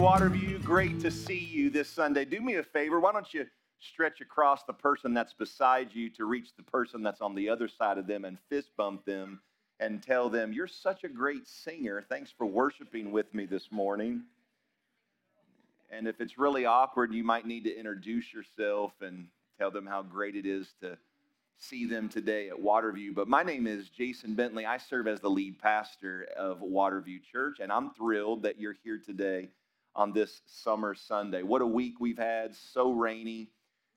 Waterview, great to see you this Sunday. Do me a favor. Why don't you stretch across the person that's beside you to reach the person that's on the other side of them and fist bump them and tell them, You're such a great singer. Thanks for worshiping with me this morning. And if it's really awkward, you might need to introduce yourself and tell them how great it is to see them today at Waterview. But my name is Jason Bentley. I serve as the lead pastor of Waterview Church, and I'm thrilled that you're here today on this summer Sunday. What a week we've had, so rainy.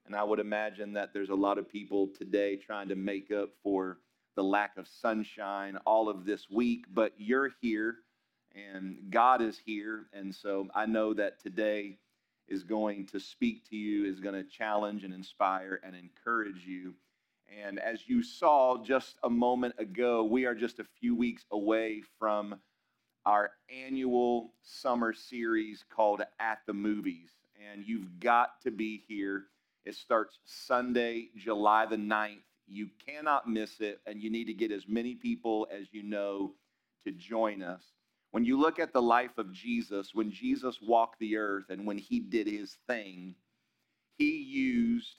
And I would imagine that there's a lot of people today trying to make up for the lack of sunshine all of this week, but you're here and God is here. And so I know that today is going to speak to you, is going to challenge and inspire and encourage you. And as you saw just a moment ago, we are just a few weeks away from our annual summer series called At the Movies. And you've got to be here. It starts Sunday, July the 9th. You cannot miss it, and you need to get as many people as you know to join us. When you look at the life of Jesus, when Jesus walked the earth and when he did his thing, he used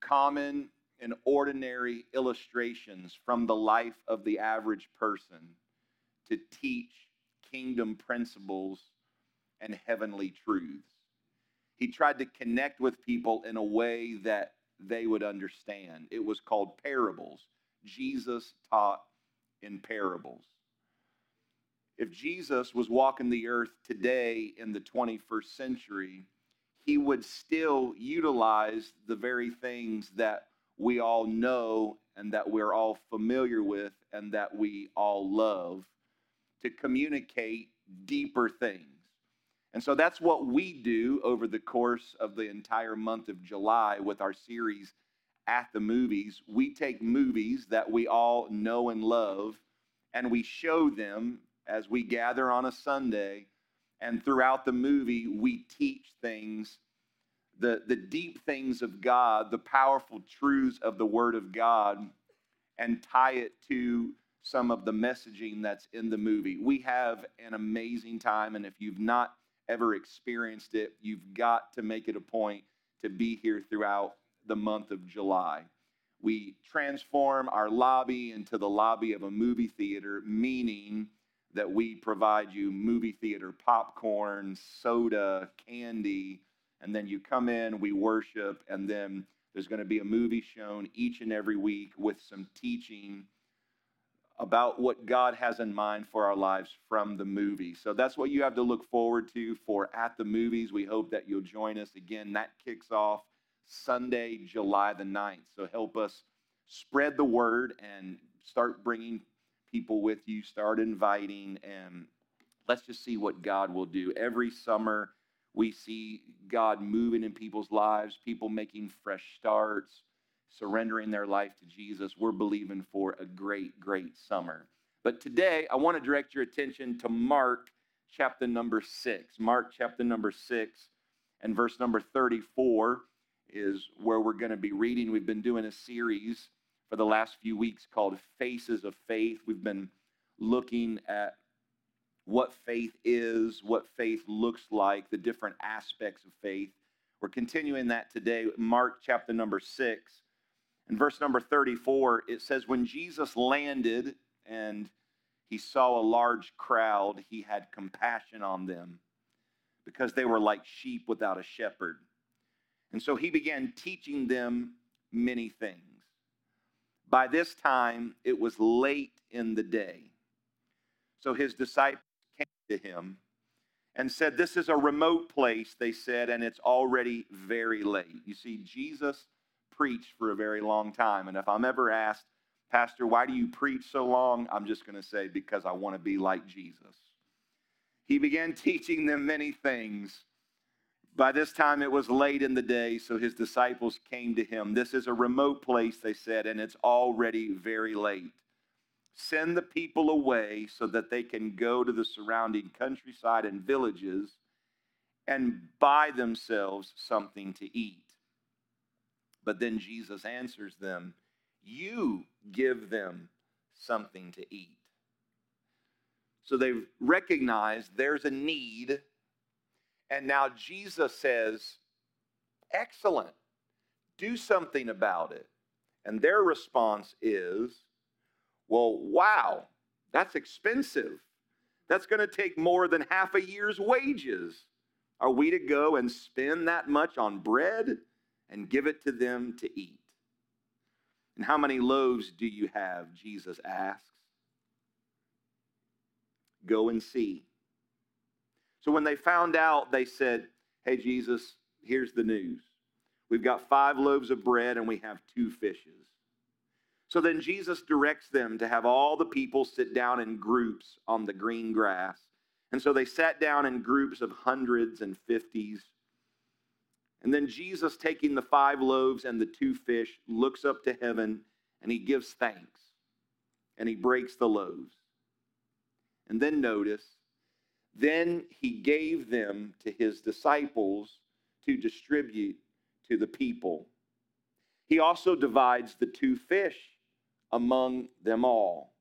common and ordinary illustrations from the life of the average person to teach kingdom principles and heavenly truths. He tried to connect with people in a way that they would understand. It was called parables. Jesus taught in parables. If Jesus was walking the earth today in the 21st century, he would still utilize the very things that we all know and that we're all familiar with and that we all love to communicate deeper things. And so that's what we do over the course of the entire month of July with our series at the movies. We take movies that we all know and love and we show them as we gather on a Sunday. And throughout the movie, we teach things, the, the deep things of God, the powerful truths of the Word of God, and tie it to some of the messaging that's in the movie. We have an amazing time, and if you've not ever experienced it, you've got to make it a point to be here throughout the month of July. We transform our lobby into the lobby of a movie theater, meaning that we provide you movie theater popcorn, soda, candy, and then you come in, we worship, and then there's going to be a movie shown each and every week with some teaching about what God has in mind for our lives from the movie. So that's what you have to look forward to for At the Movies. We hope that you'll join us again. That kicks off Sunday, July the 9th. So help us spread the word and start bringing people with you, start inviting, and let's just see what God will do. Every summer, we see God moving in people's lives, people making fresh starts surrendering their life to Jesus, we're believing for a great, great summer. But today, I want to direct your attention to Mark chapter number six. Mark chapter number six and verse number 34 is where we're going to be reading. We've been doing a series for the last few weeks called Faces of Faith. We've been looking at what faith is, what faith looks like, the different aspects of faith. We're continuing that today, Mark chapter number six. In verse number 34, it says, When Jesus landed and he saw a large crowd, he had compassion on them because they were like sheep without a shepherd. And so he began teaching them many things. By this time, it was late in the day. So his disciples came to him and said, This is a remote place, they said, and it's already very late. You see, Jesus preached for a very long time. And if I'm ever asked, Pastor, why do you preach so long? I'm just going to say, because I want to be like Jesus. He began teaching them many things. By this time, it was late in the day, so his disciples came to him. This is a remote place, they said, and it's already very late. Send the people away so that they can go to the surrounding countryside and villages and buy themselves something to eat. But then Jesus answers them, You give them something to eat. So they've recognized there's a need. And now Jesus says, Excellent, do something about it. And their response is, Well, wow, that's expensive. That's going to take more than half a year's wages. Are we to go and spend that much on bread and give it to them to eat? And how many loaves do you have? Jesus asks. Go and see. So when they found out, they said, Hey, Jesus, here's the news. We've got five loaves of bread and we have two fishes. So then Jesus directs them to have all the people sit down in groups on the green grass. And so they sat down in groups of hundreds and fifties. And then Jesus, taking the five loaves and the two fish, looks up to heaven and he gives thanks and he breaks the loaves. And then notice, then he gave them to his disciples to distribute to the people. He also divides the two fish among them all.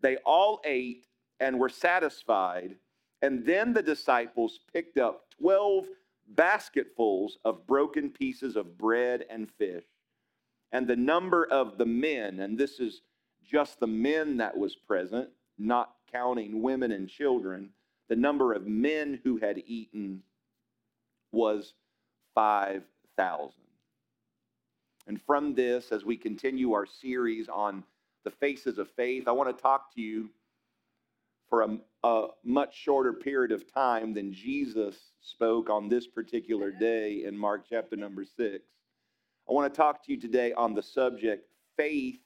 They all ate and were satisfied. And then the disciples picked up 12 basketfuls of broken pieces of bread and fish. And the number of the men, and this is just the men that was present, not counting women and children, the number of men who had eaten was 5,000. And from this, as we continue our series on the faces of faith, I want to talk to you for a, a, much shorter period of time than Jesus spoke on this particular mm-hmm. day in Mark chapter number six. I want to talk to you today on the subject faith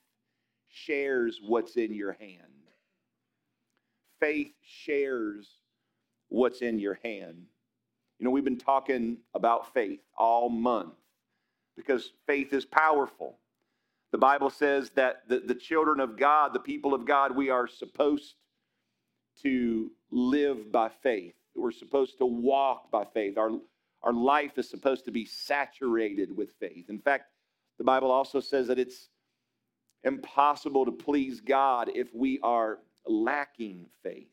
shares what's in your hand. Faith shares what's in your hand. You know, we've been talking about faith all month because faith is powerful. The Bible says that the, the children of God, the people of God, we are supposed to live by faith. We're supposed to walk by faith. Our, our life is supposed to be saturated with faith. In fact, the Bible also says that it's impossible to please God if we are lacking faith.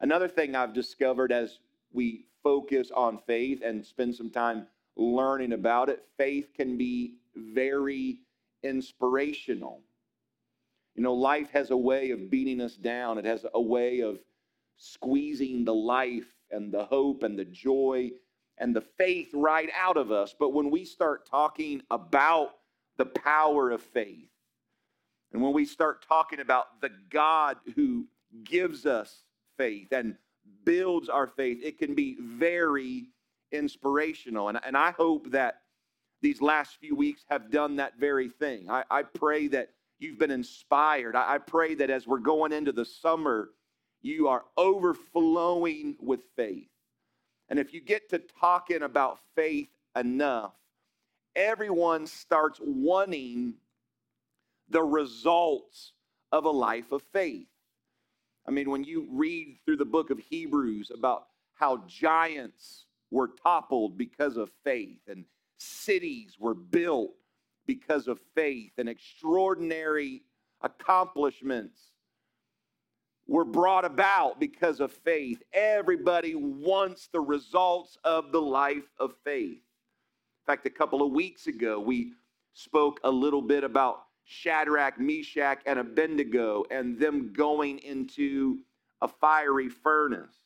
Another thing I've discovered as we focus on faith and spend some time learning about it, faith can be very inspirational. You know, life has a way of beating us down, it has a way of squeezing the life and the hope and the joy and the faith right out of us. But when we start talking about the power of faith, and when we start talking about the God who gives us faith and builds our faith, it can be very inspirational. And, and I hope that these last few weeks have done that very thing. I, I pray that you've been inspired. I, pray that as we're going into the summer, you are overflowing with faith. And if you get to talking about faith enough, everyone starts wanting the results of a life of faith. I mean, when you read through the book of Hebrews about how giants were toppled because of faith, and cities were built because of faith, and extraordinary accomplishments were brought about because of faith. Everybody wants the results of the life of faith. In fact, a couple of weeks ago, we spoke a little bit about Shadrach, Meshach, and Abednego and them going into a fiery furnace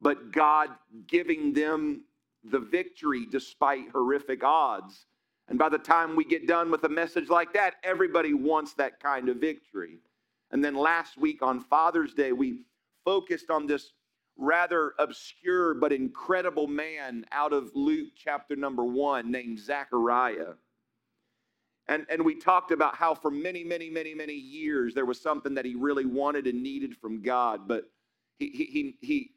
but God giving them the victory despite horrific odds. And by the time we get done with a message like that, everybody wants that kind of victory. And then last week on Father's Day, we focused on this rather obscure but incredible man out of Luke chapter number one named Zechariah. And, and we talked about how for many, many, many, many years there was something that he really wanted and needed from God, but he, he, he,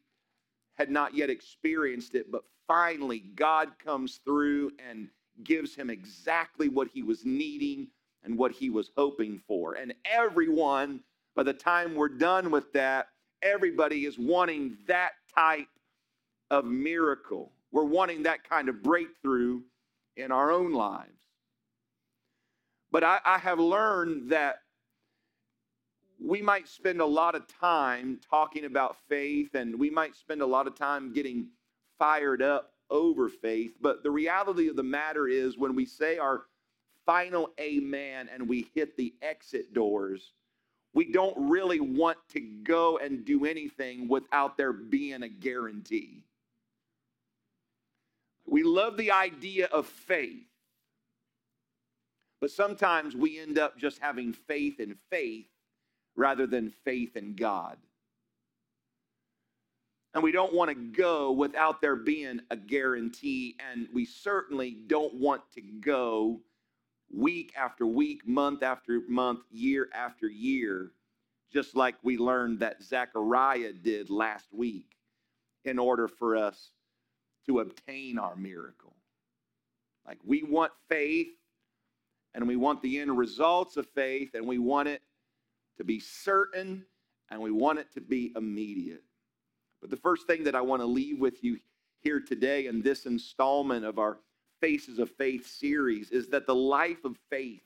had not yet experienced it, but finally God comes through and gives him exactly what he was needing and what he was hoping for. And everyone, by the time we're done with that, everybody is wanting that type of miracle. We're wanting that kind of breakthrough in our own lives. But I, I have learned that we might spend a lot of time talking about faith and we might spend a lot of time getting fired up over faith. But the reality of the matter is, when we say our final amen and we hit the exit doors, we don't really want to go and do anything without there being a guarantee. We love the idea of faith, but sometimes we end up just having faith in faith rather than faith in God. And we don't want to mm. go without there being a guarantee. And we certainly don't want to go week after week, month after month, year after year, just like we learned that Zechariah did last week in order for us to obtain our miracle. Like we want faith and we want the end results of faith and we want it to be certain and we want it to be immediate. But the first thing that I want to leave with you here today in this installment of our Faces of Faith series is that the life of faith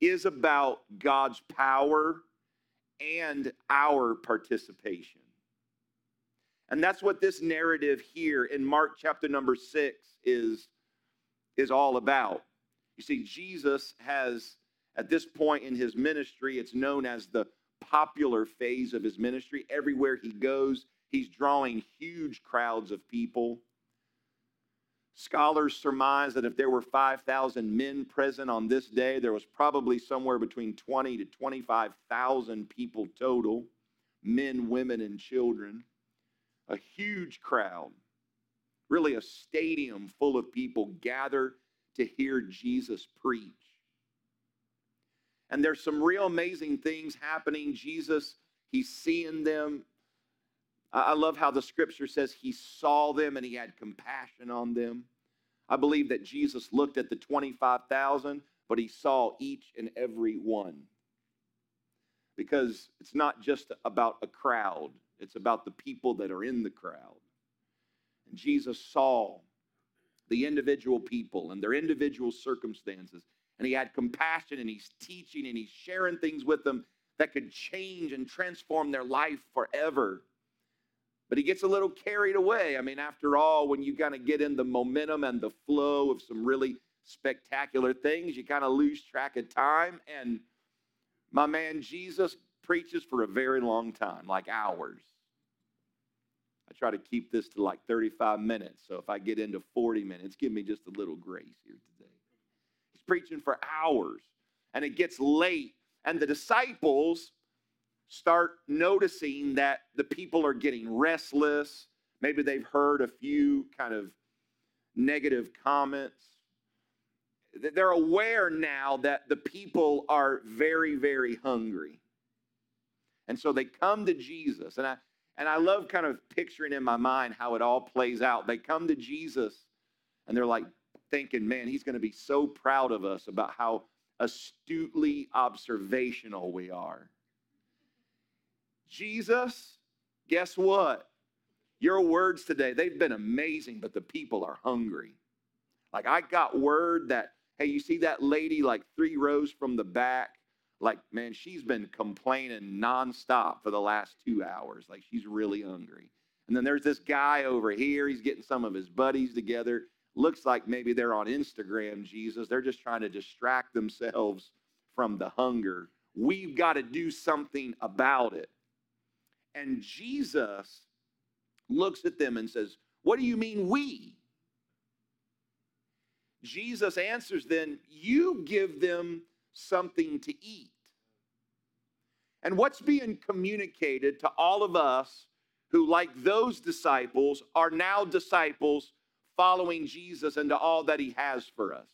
is about God's power and our participation. And that's what this narrative here in Mark chapter number six is, is all about. You see, Jesus has, at this point in his ministry, it's known as the popular phase of his ministry. Everywhere he goes, he's drawing huge crowds of people. Scholars surmise that if there were 5,000 men present on this day, there was probably somewhere between 20 to 25,000 people total men, women, and children. A huge crowd, really a stadium full of people gather to hear Jesus preach. And there's some real amazing things happening. Jesus, he's seeing them. I love how the scripture says he saw them and he had compassion on them. I believe that Jesus looked at the 25,000, but he saw each and every one. Because it's not just about a crowd, it's about the people that are in the crowd. And Jesus saw the individual people and their individual circumstances and he had compassion and he's teaching and he's sharing things with them that could change and transform their life forever. But he gets a little carried away. I mean, after all, when you kind of get in the momentum and the flow of some really spectacular things, you kind of lose track of time. And my man Jesus preaches for a very long time, like hours. I try to keep this to like 35 minutes. So if I get into 40 minutes, give me just a little grace here today preaching for hours and it gets late and the disciples start noticing that the people are getting restless. Maybe they've heard a few kind of negative comments. They're aware now that the people are very very hungry. And so they come to jesus and i and i love kind of picturing in my mind how it all plays out. They come to jesus and they're like thinking, man, he's going to be so proud of us about how astutely observational we are. Jesus, guess what? Your words today, they've been amazing, but the people are hungry. Like, I got word that, hey, you see that lady like three rows from the back? Like, man, she's been complaining nonstop for the last two hours. Like, she's really hungry. And then there's this guy over here. He's getting some of his buddies together looks like maybe they're on Instagram, Jesus. They're just trying to distract themselves from the hunger. We've got to do something about it. And Jesus looks at them and says, What do you mean, we? Jesus answers then, You give them something to eat. And what's being communicated to all of us who, like those disciples, are now disciples following Jesus and to all that he has for us.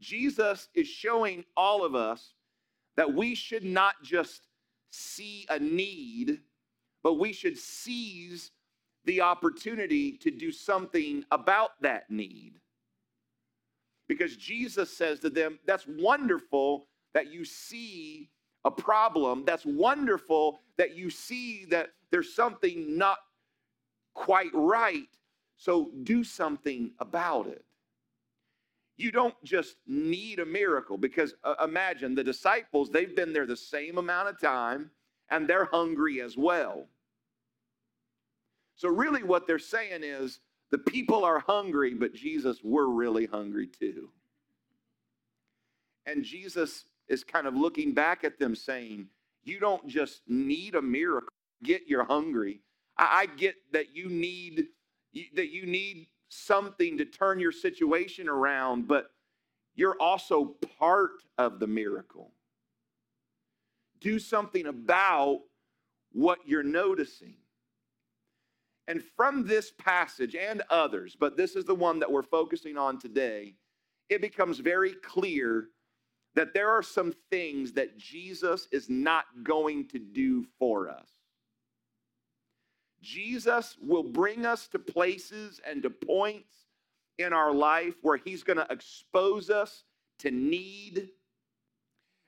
Jesus is showing all of us that we should not just see a need, but we should seize the opportunity to do something about that need. Because Jesus says to them, That's wonderful that you see a problem. That's wonderful that you see that there's something not quite right. So do something about it. you don't just need a miracle because uh, imagine the disciples, they've been there the same amount of time and they're hungry as well. So, really, what they're saying is the people are hungry, but Jesus, we're really hungry too. And Jesus is kind of looking back at them saying, You don't just need a miracle, get you're hungry. I, I get that you need that you need something to turn your situation around, but you're also part of the miracle. Do something about what you're noticing. And from this passage and others, but this is the one that we're focusing on today, it becomes very clear that there are some things that Jesus is not going to do for us. Jesus will bring us to places and to points in our life where He's going to expose us to need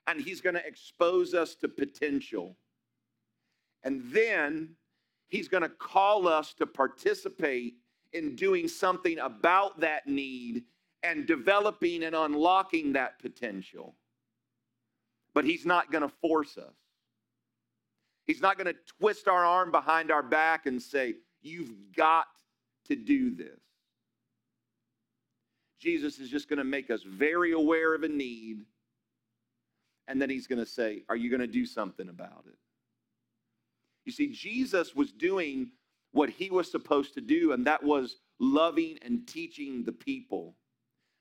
and He's going to expose us to potential. And then He's going to call us to participate in doing something about that need and developing and unlocking that potential. But He's not going to force us. He's not going to twist our arm behind our back and say, You've got to do this. Jesus is just going to make us very aware of a need. And then he's going to say, Are you going to do something about it? You see, Jesus was doing what he was supposed to do, and that was loving and teaching the people.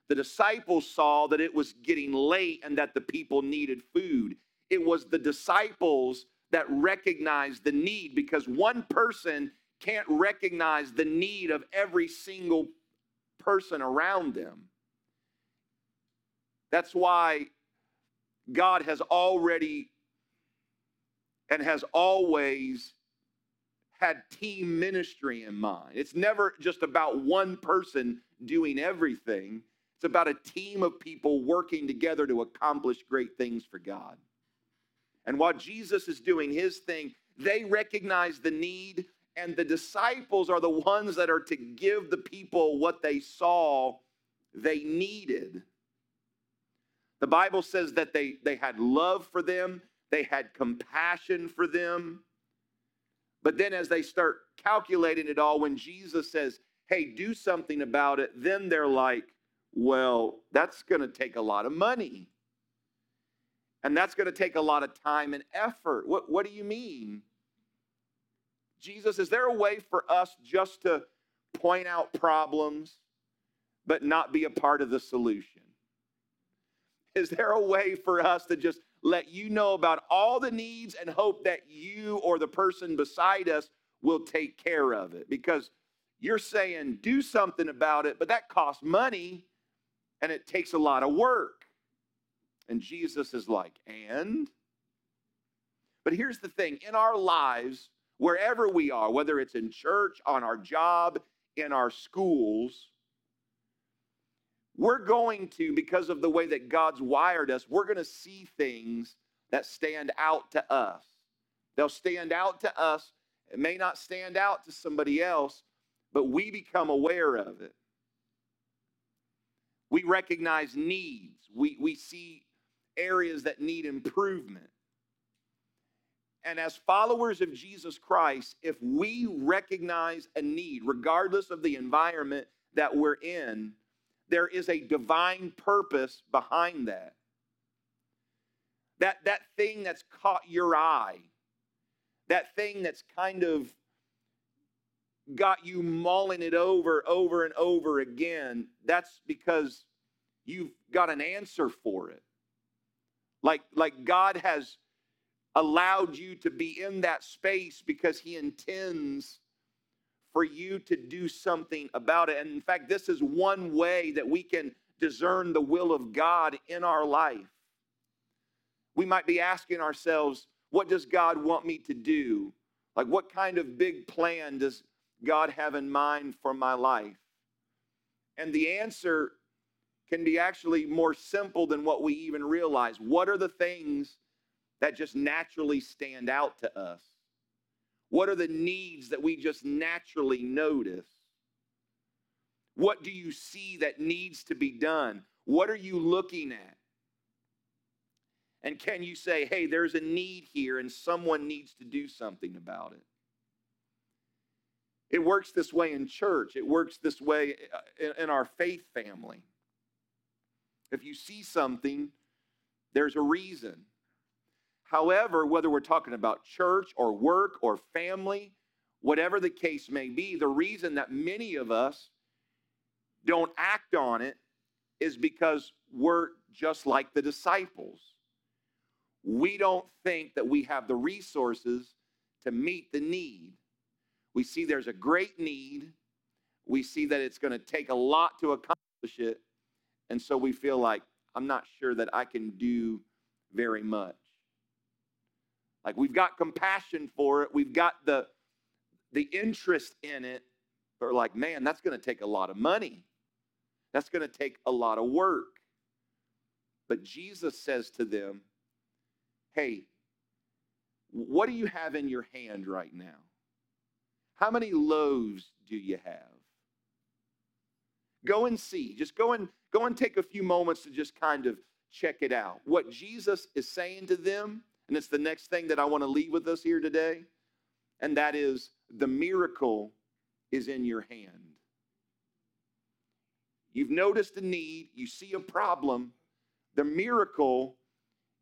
The disciples saw that it was getting late and that the people needed food. It was the disciples that recognize the need because one person can't recognize the need of every single person around them. That's why God has already and has always had team ministry in mind. It's never just about one person doing everything, it's about a team of people working together to accomplish great things for God. And while Jesus is doing his thing, they recognize the need, and the disciples are the ones that are to give the people what they saw they needed. The Bible says that they, they had love for them, they had compassion for them. But then, as they start calculating it all, when Jesus says, Hey, do something about it, then they're like, Well, that's going to take a lot of money. And that's going to take a lot of time and effort. What, what do you mean? Jesus, is there a way for us just to point out problems but not be a part of the solution? Is there a way for us to just let you know about all the needs and hope that you or the person beside us will take care of it? Because you're saying do something about it, but that costs money and it takes a lot of work. And Jesus is like, and? But here's the thing in our lives, wherever we are, whether it's in church, on our job, in our schools, we're going to, because of the way that God's wired us, we're going to see things that stand out to us. They'll stand out to us. It may not stand out to somebody else, but we become aware of it. We recognize needs. We, we see areas that need improvement. And as followers of Jesus Christ, if we recognize a need, regardless of the environment that we're in, there is a divine purpose behind that. That, that thing that's caught your eye, that thing that's kind of got you mulling it over, over and over again, that's because you've got an answer for it. Like, like God has allowed you to be in that space because He intends for you to do something about it. And in fact, this is one way that we can discern the will of God in our life. We might be asking ourselves, what does God want me to do? Like, what kind of big plan does God have in mind for my life? And the answer can be actually more simple than what we even realize. What are the things that just naturally stand out to us? What are the needs that we just naturally notice? What do you see that needs to be done? What are you looking at? And can you say, hey, there's a need here and someone needs to do something about it? It works this way in church, it works this way uh, in, our faith family. If you see something, there's a reason. However, whether we're talking about church or work or family, whatever the case may be, the reason that many of us don't act on it is because we're just like the disciples. We don't think that we have the resources to meet the need. We see there's a great need. We see that it's going to take a lot to accomplish it. And so we feel like, I'm not sure that I can do very much. Like we've got compassion for it, we've got the, the interest in it, but we're like, man, that's going to take a lot of money. That's going to take a lot of work. But Jesus says to them, hey, what do you have in your hand right now? How many loaves do you have? Go and see. Just go and go and take a few moments to just kind of check it out. What Jesus is saying to them, and it's the next thing that I want to leave with us here today, and that is the miracle is in your hand. You've noticed a need, you see a problem, the miracle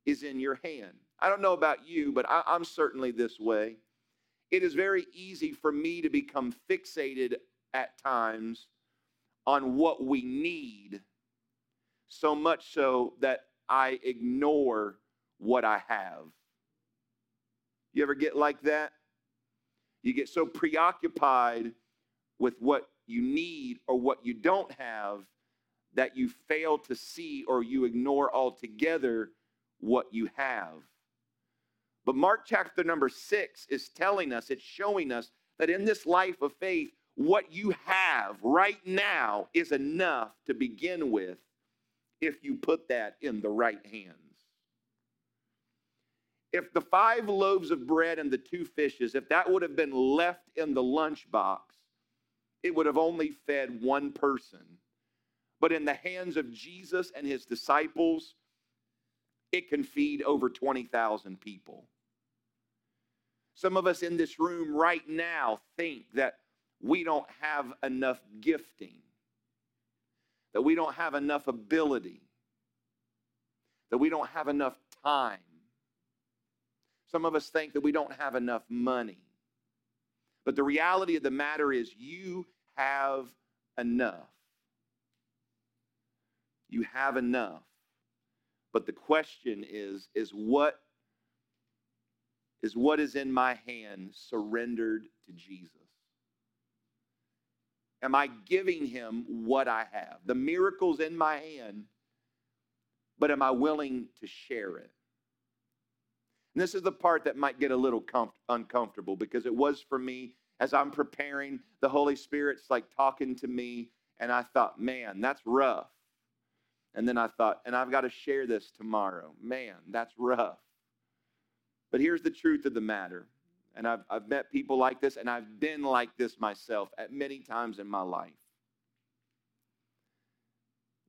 is in your hand. I don't know about you, but I, am certainly this way. It is very easy for me to become fixated at times on what we need, so much so that I ignore what I have. You ever get like that? You get so preoccupied with what you need or what you don't have that you fail to see or you ignore altogether what you have. But Mark chapter number six is telling us, it's showing us that in this life of faith, what you have right now is enough to begin with if you put that in the right hands. If the five loaves of bread and the two fishes, if that would have been left in the lunchbox, it would have only fed one person. But in the hands of Jesus and his disciples, it can feed over 20,000 people. Some of us in this room right now think that we don't have enough gifting, that we don't have enough ability, that we don't have enough time. Some of us think that we don't have enough money. But the reality of the matter is, you have enough. You have enough. But the question is, is what is what is in my hand surrendered to Jesus? Am I giving him what I have? The miracle's in my hand, but am I willing to share it? And this is the part that might get a little com- uncomfortable because it was for me as I'm preparing. The Holy Spirit's like talking to me, and I thought, man, that's rough. And then I thought, and I've got to share this tomorrow. Man, that's rough. But here's the truth of the matter. And I've, I've met people like this, and I've been like this myself at many times in my life.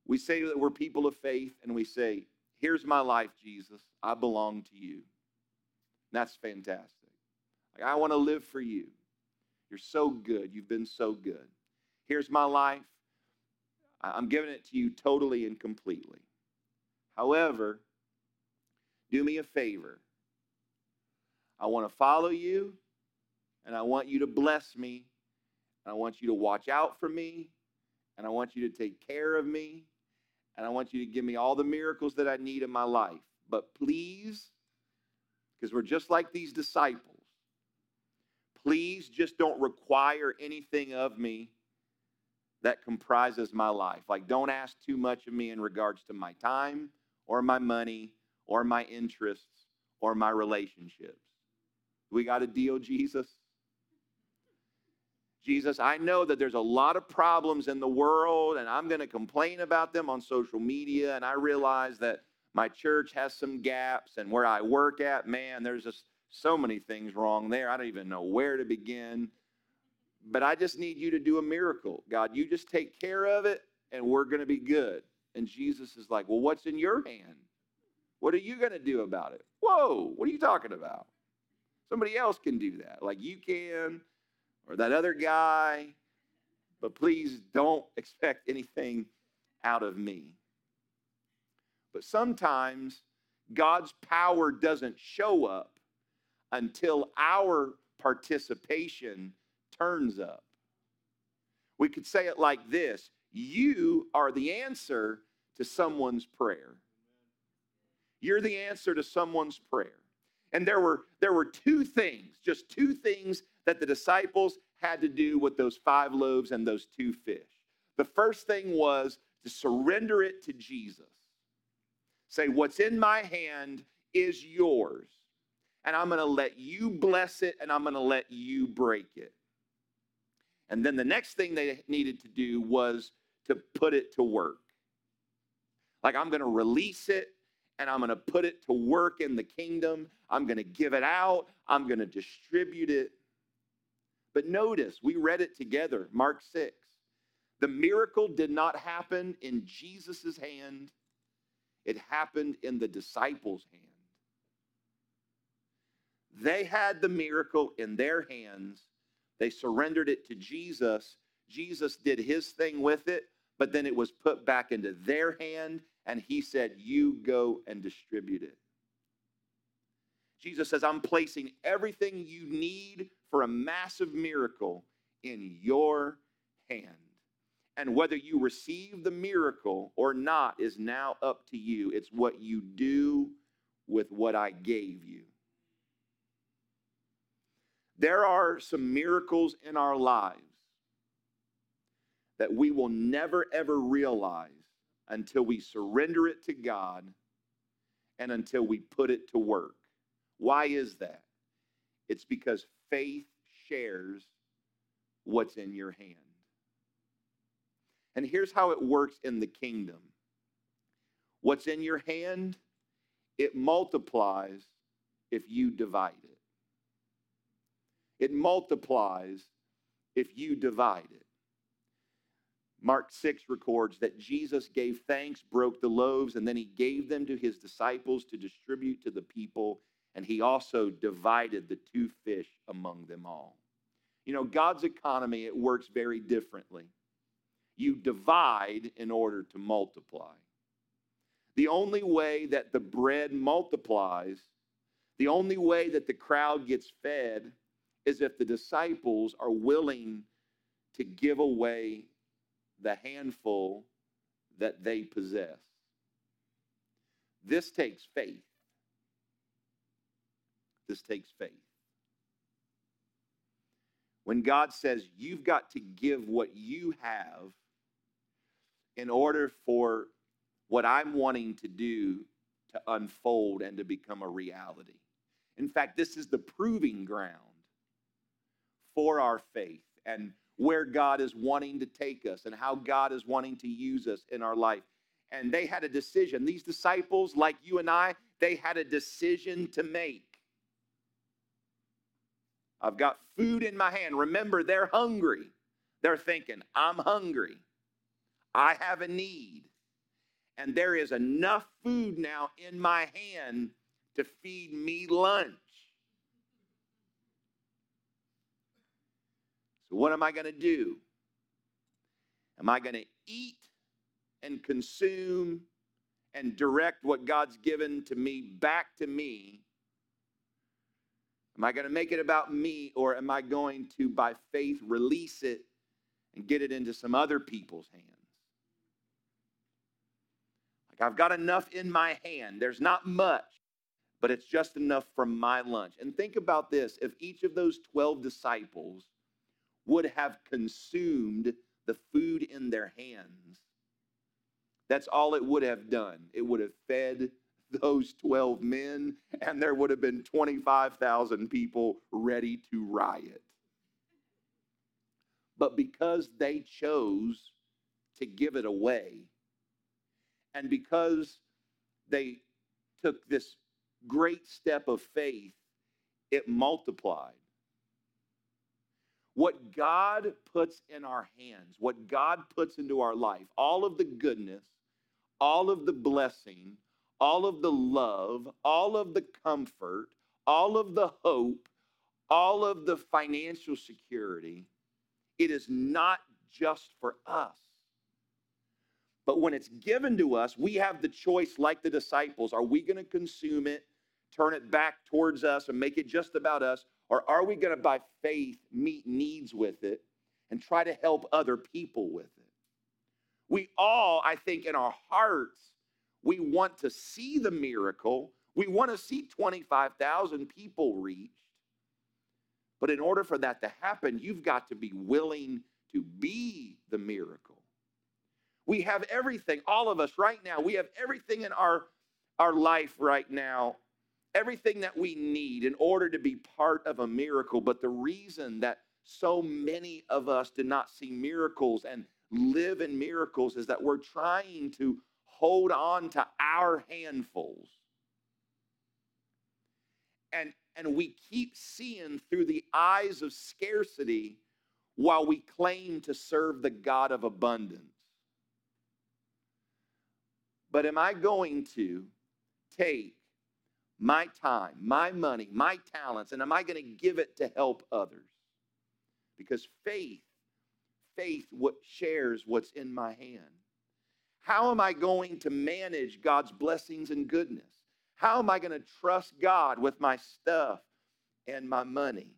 We say that we're people of faith, and we say, Here's my life, Jesus. I belong to you. That's fantastic. Like, I want to live for you. You're so good. You've been so good. Here's my life. I'm giving it to you totally and completely. However, do me a favor. I want to follow you, and I want you to bless me, and I want you to watch out for me, and I want you to take care of me, and I want you to give me all the miracles that I need in my life. But please, because we're just like these disciples, please just don't require anything of me that comprises my life. Like, don't ask too much of me in regards to my time or my money or my interests or my relationships. We got a deal, Jesus? Jesus, I know that there's a lot of problems in the world, and I'm going to complain about them on social media. And I realize that my church has some gaps, and where I work at, man, there's just so many things wrong there. I don't even know where to begin. But I just need you to do a miracle. God, you just take care of it, and we're going to be good. And Jesus is like, Well, what's in your hand? What are you going to do about it? Whoa, what are you talking about? Somebody else can do that, like you can, or that other guy. But please don't expect anything out of me. But sometimes God's power doesn't show up until our participation turns up. We could say it like this You are the answer to someone's prayer. You're the answer to someone's prayer. And there were, there were two things, just two things that the disciples had to do with those five loaves and those two fish. The first thing was to surrender it to Jesus. Say, What's in my hand is yours. And I'm going to let you bless it and I'm going to let you break it. And then the next thing they needed to do was to put it to work. Like, I'm going to release it and I'm going to put it to work in the kingdom. I'm going to give it out. I'm going to distribute it. But notice, we read it together, Mark 6. The miracle did not happen in Jesus' hand, it happened in the disciples' hand. They had the miracle in their hands. They surrendered it to Jesus. Jesus did his thing with it, but then it was put back into their hand, and he said, You go and distribute it. Jesus says, I'm placing everything you need for a massive miracle in your hand. And whether you receive the miracle or not is now up to you. It's what you do with what I gave you. There are some miracles in our lives that we will never ever realize until we surrender it to God and until we put it to work. Why is that? It's because faith shares what's in your hand. And here's how it works in the kingdom what's in your hand, it multiplies if you divide it. It multiplies if you divide it. Mark 6 records that Jesus gave thanks, broke the loaves, and then he gave them to his disciples to distribute to the people, and he also divided the two fish among them all. You know, God's economy, it works very differently. You divide in order to multiply. The only way that the bread multiplies, the only way that the crowd gets fed, is if the disciples are willing to give away the handful that they possess. This takes faith. This takes faith. When God says you've got to give what you have in order for what I'm wanting to do to unfold and to become a reality. In fact, this is the proving ground for our faith and where God is wanting to take us and how God is wanting to use us in our life. And they had a decision. These disciples, like you and I, they had a decision to make. I've got food in my hand. Remember, they're hungry. They're thinking, I'm hungry. I have a need. And there is enough food now in my hand to feed me lunch. What am I going to do? Am I going to eat and consume and direct what God's given to me back to me? Am I going to make it about me or am I going to, by faith, release it and get it into some other people's hands? Like, I've got enough in my hand. There's not much, but it's just enough for my lunch. And think about this if each of those 12 disciples would have consumed the food in their hands. That's all it would have done. It would have fed those 12 men, and there would have been 25,000 people ready to riot. But because they chose to give it away, and because they took this great step of faith, it multiplied. What God puts in our hands, what God puts into our life, all of the goodness, all of the blessing, all of the love, all of the comfort, all of the hope, all of the financial security, it is not just for us. But when it's given to us, we have the choice, like the disciples. Are we going to consume it, turn it back towards us, and make it just about us? Or are we going to, by faith, meet needs with it and try to help other people with it? We all, I think, in our hearts, we want to see the miracle. We want to see 25,000 people reached. But in order for that to happen, you've got to be willing to be the miracle. We have everything, all of us right now, we have everything in our, our life right now, everything that we need in order to be part of a miracle. But the reason that so many of us do not see miracles and live in miracles is that we're trying to hold on to our handfuls. And, and we keep seeing through the eyes of scarcity while we claim to serve the God of abundance. But am I going to take my time, my money, my talents, and am I going to give it to help others? Because faith, faith what shares what's in my hand. How am I going to manage God's blessings and goodness? How am I going to trust God with my stuff and my money?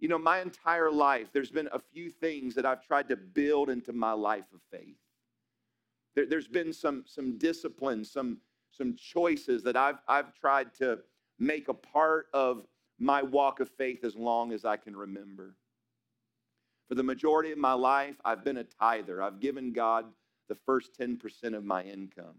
You know, my entire life, there's been a few things that I've tried to build into my life of faith. There, has been some, some discipline, some, some choices that I've, I've tried to make a part of my walk of faith as long as I can remember. For the majority of my life, I've been a tither. I've given God the first 10% of my income.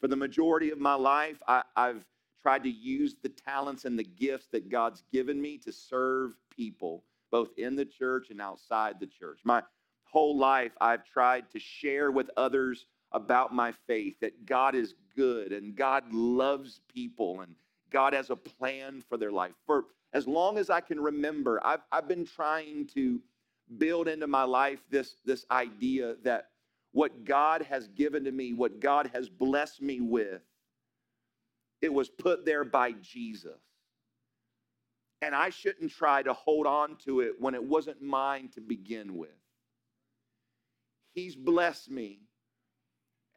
For the majority of my life, I, have tried to use the talents and the gifts that God's given me to serve people, both in the church and outside the church. My whole life, I've tried to share with others about my faith that God is good and God loves people and God has a plan for their life. For as long as I can remember, I've, I've been trying to build into my life this, this idea that what God has given to me, what God has blessed me with, it was put there by Jesus. And I shouldn't try to hold on to it when it wasn't mine to begin with. He's blessed me,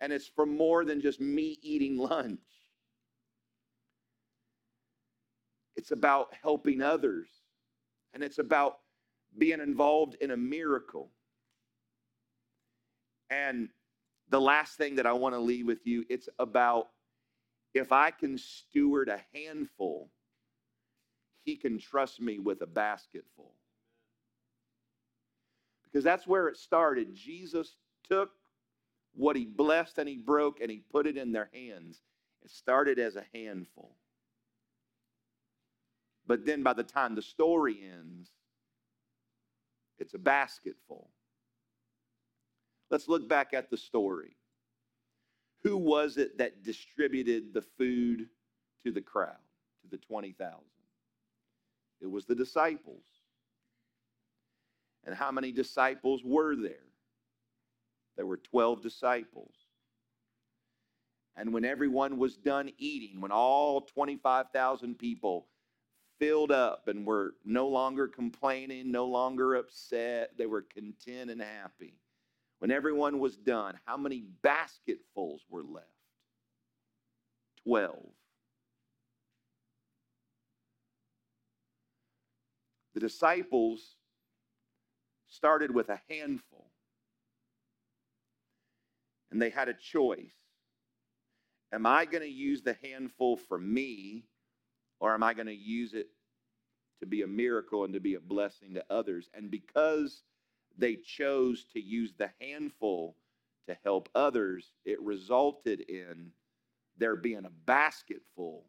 and it's for more than just me eating lunch. It's about helping others, and it's about being involved in a miracle. And the last thing that I want to leave with you, it's about if I can steward a handful, he can trust me with a basketful. Because that's where it started. Jesus took what he blessed and he broke and he put it in their hands. It started as a handful. But then by the time the story ends, it's a basketful. Let's look back at the story. Who was it that distributed the food to the crowd, to the 20,000? It was the disciples. And how many disciples were there? There were 12 disciples. And when everyone was done eating, when all 25,000 people filled up and were no longer complaining, no longer upset, they were content and happy. When everyone was done, how many basketfuls were left? 12. The disciples started with a handful, and they had a choice. Am I going to use the handful for me, or am I going to use it to be a miracle and to be a blessing to others? And because they chose to use the handful to help others, it resulted in there being a basketful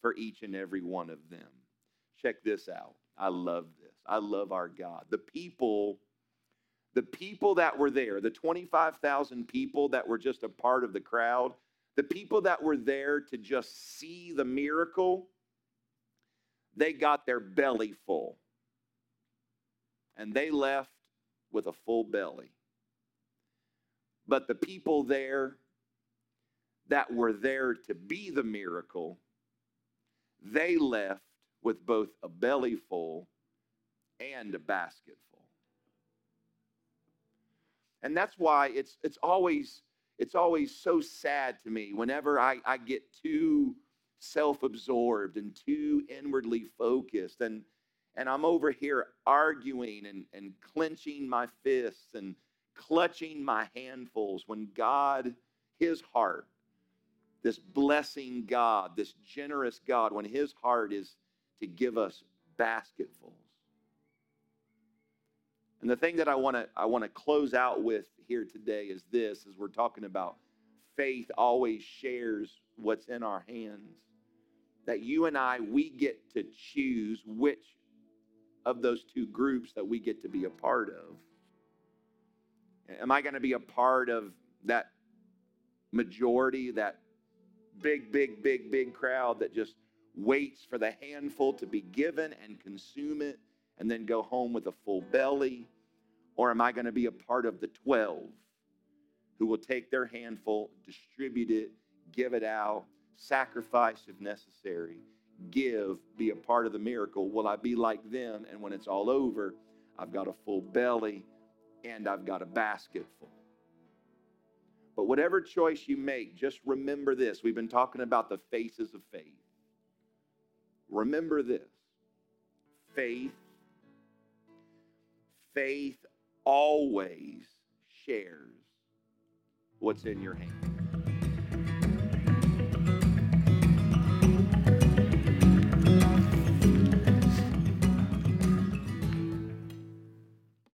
for each and every one of them. Check this out. I love this. I love our God. The people the people that were there, the 25,000 people that were just a part of the crowd, the people that were there to just see the miracle, they got their belly full. And they left with a full belly. But the people there that were there to be the miracle, they left with both a belly full and a basket full. And that's why it's it's always it's always so sad to me whenever I, I get too self-absorbed and too inwardly focused and and I'm over here arguing and, and clenching my fists and clutching my handfuls when God, his heart, this blessing God, this generous God, when his heart is to give us basketfuls. And the thing that I want to I want to close out with here today is this as we're talking about faith always shares what's in our hands. That you and I we get to choose which of those two groups that we get to be a part of. Am I going to be a part of that majority, that big, big, big, big crowd that just waits for the handful to be given and consume it and then go home with a full belly? Or am I going to be a part of the 12 who will take their handful, distribute it, give it out, sacrifice if necessary, give, be a part of the miracle? Will I be like them? And when it's all over, I've got a full belly and I've got a basket full. But whatever choice you make, just remember this. We've been talking about the faces of faith. Remember this faith, faith always shares what's in your hand.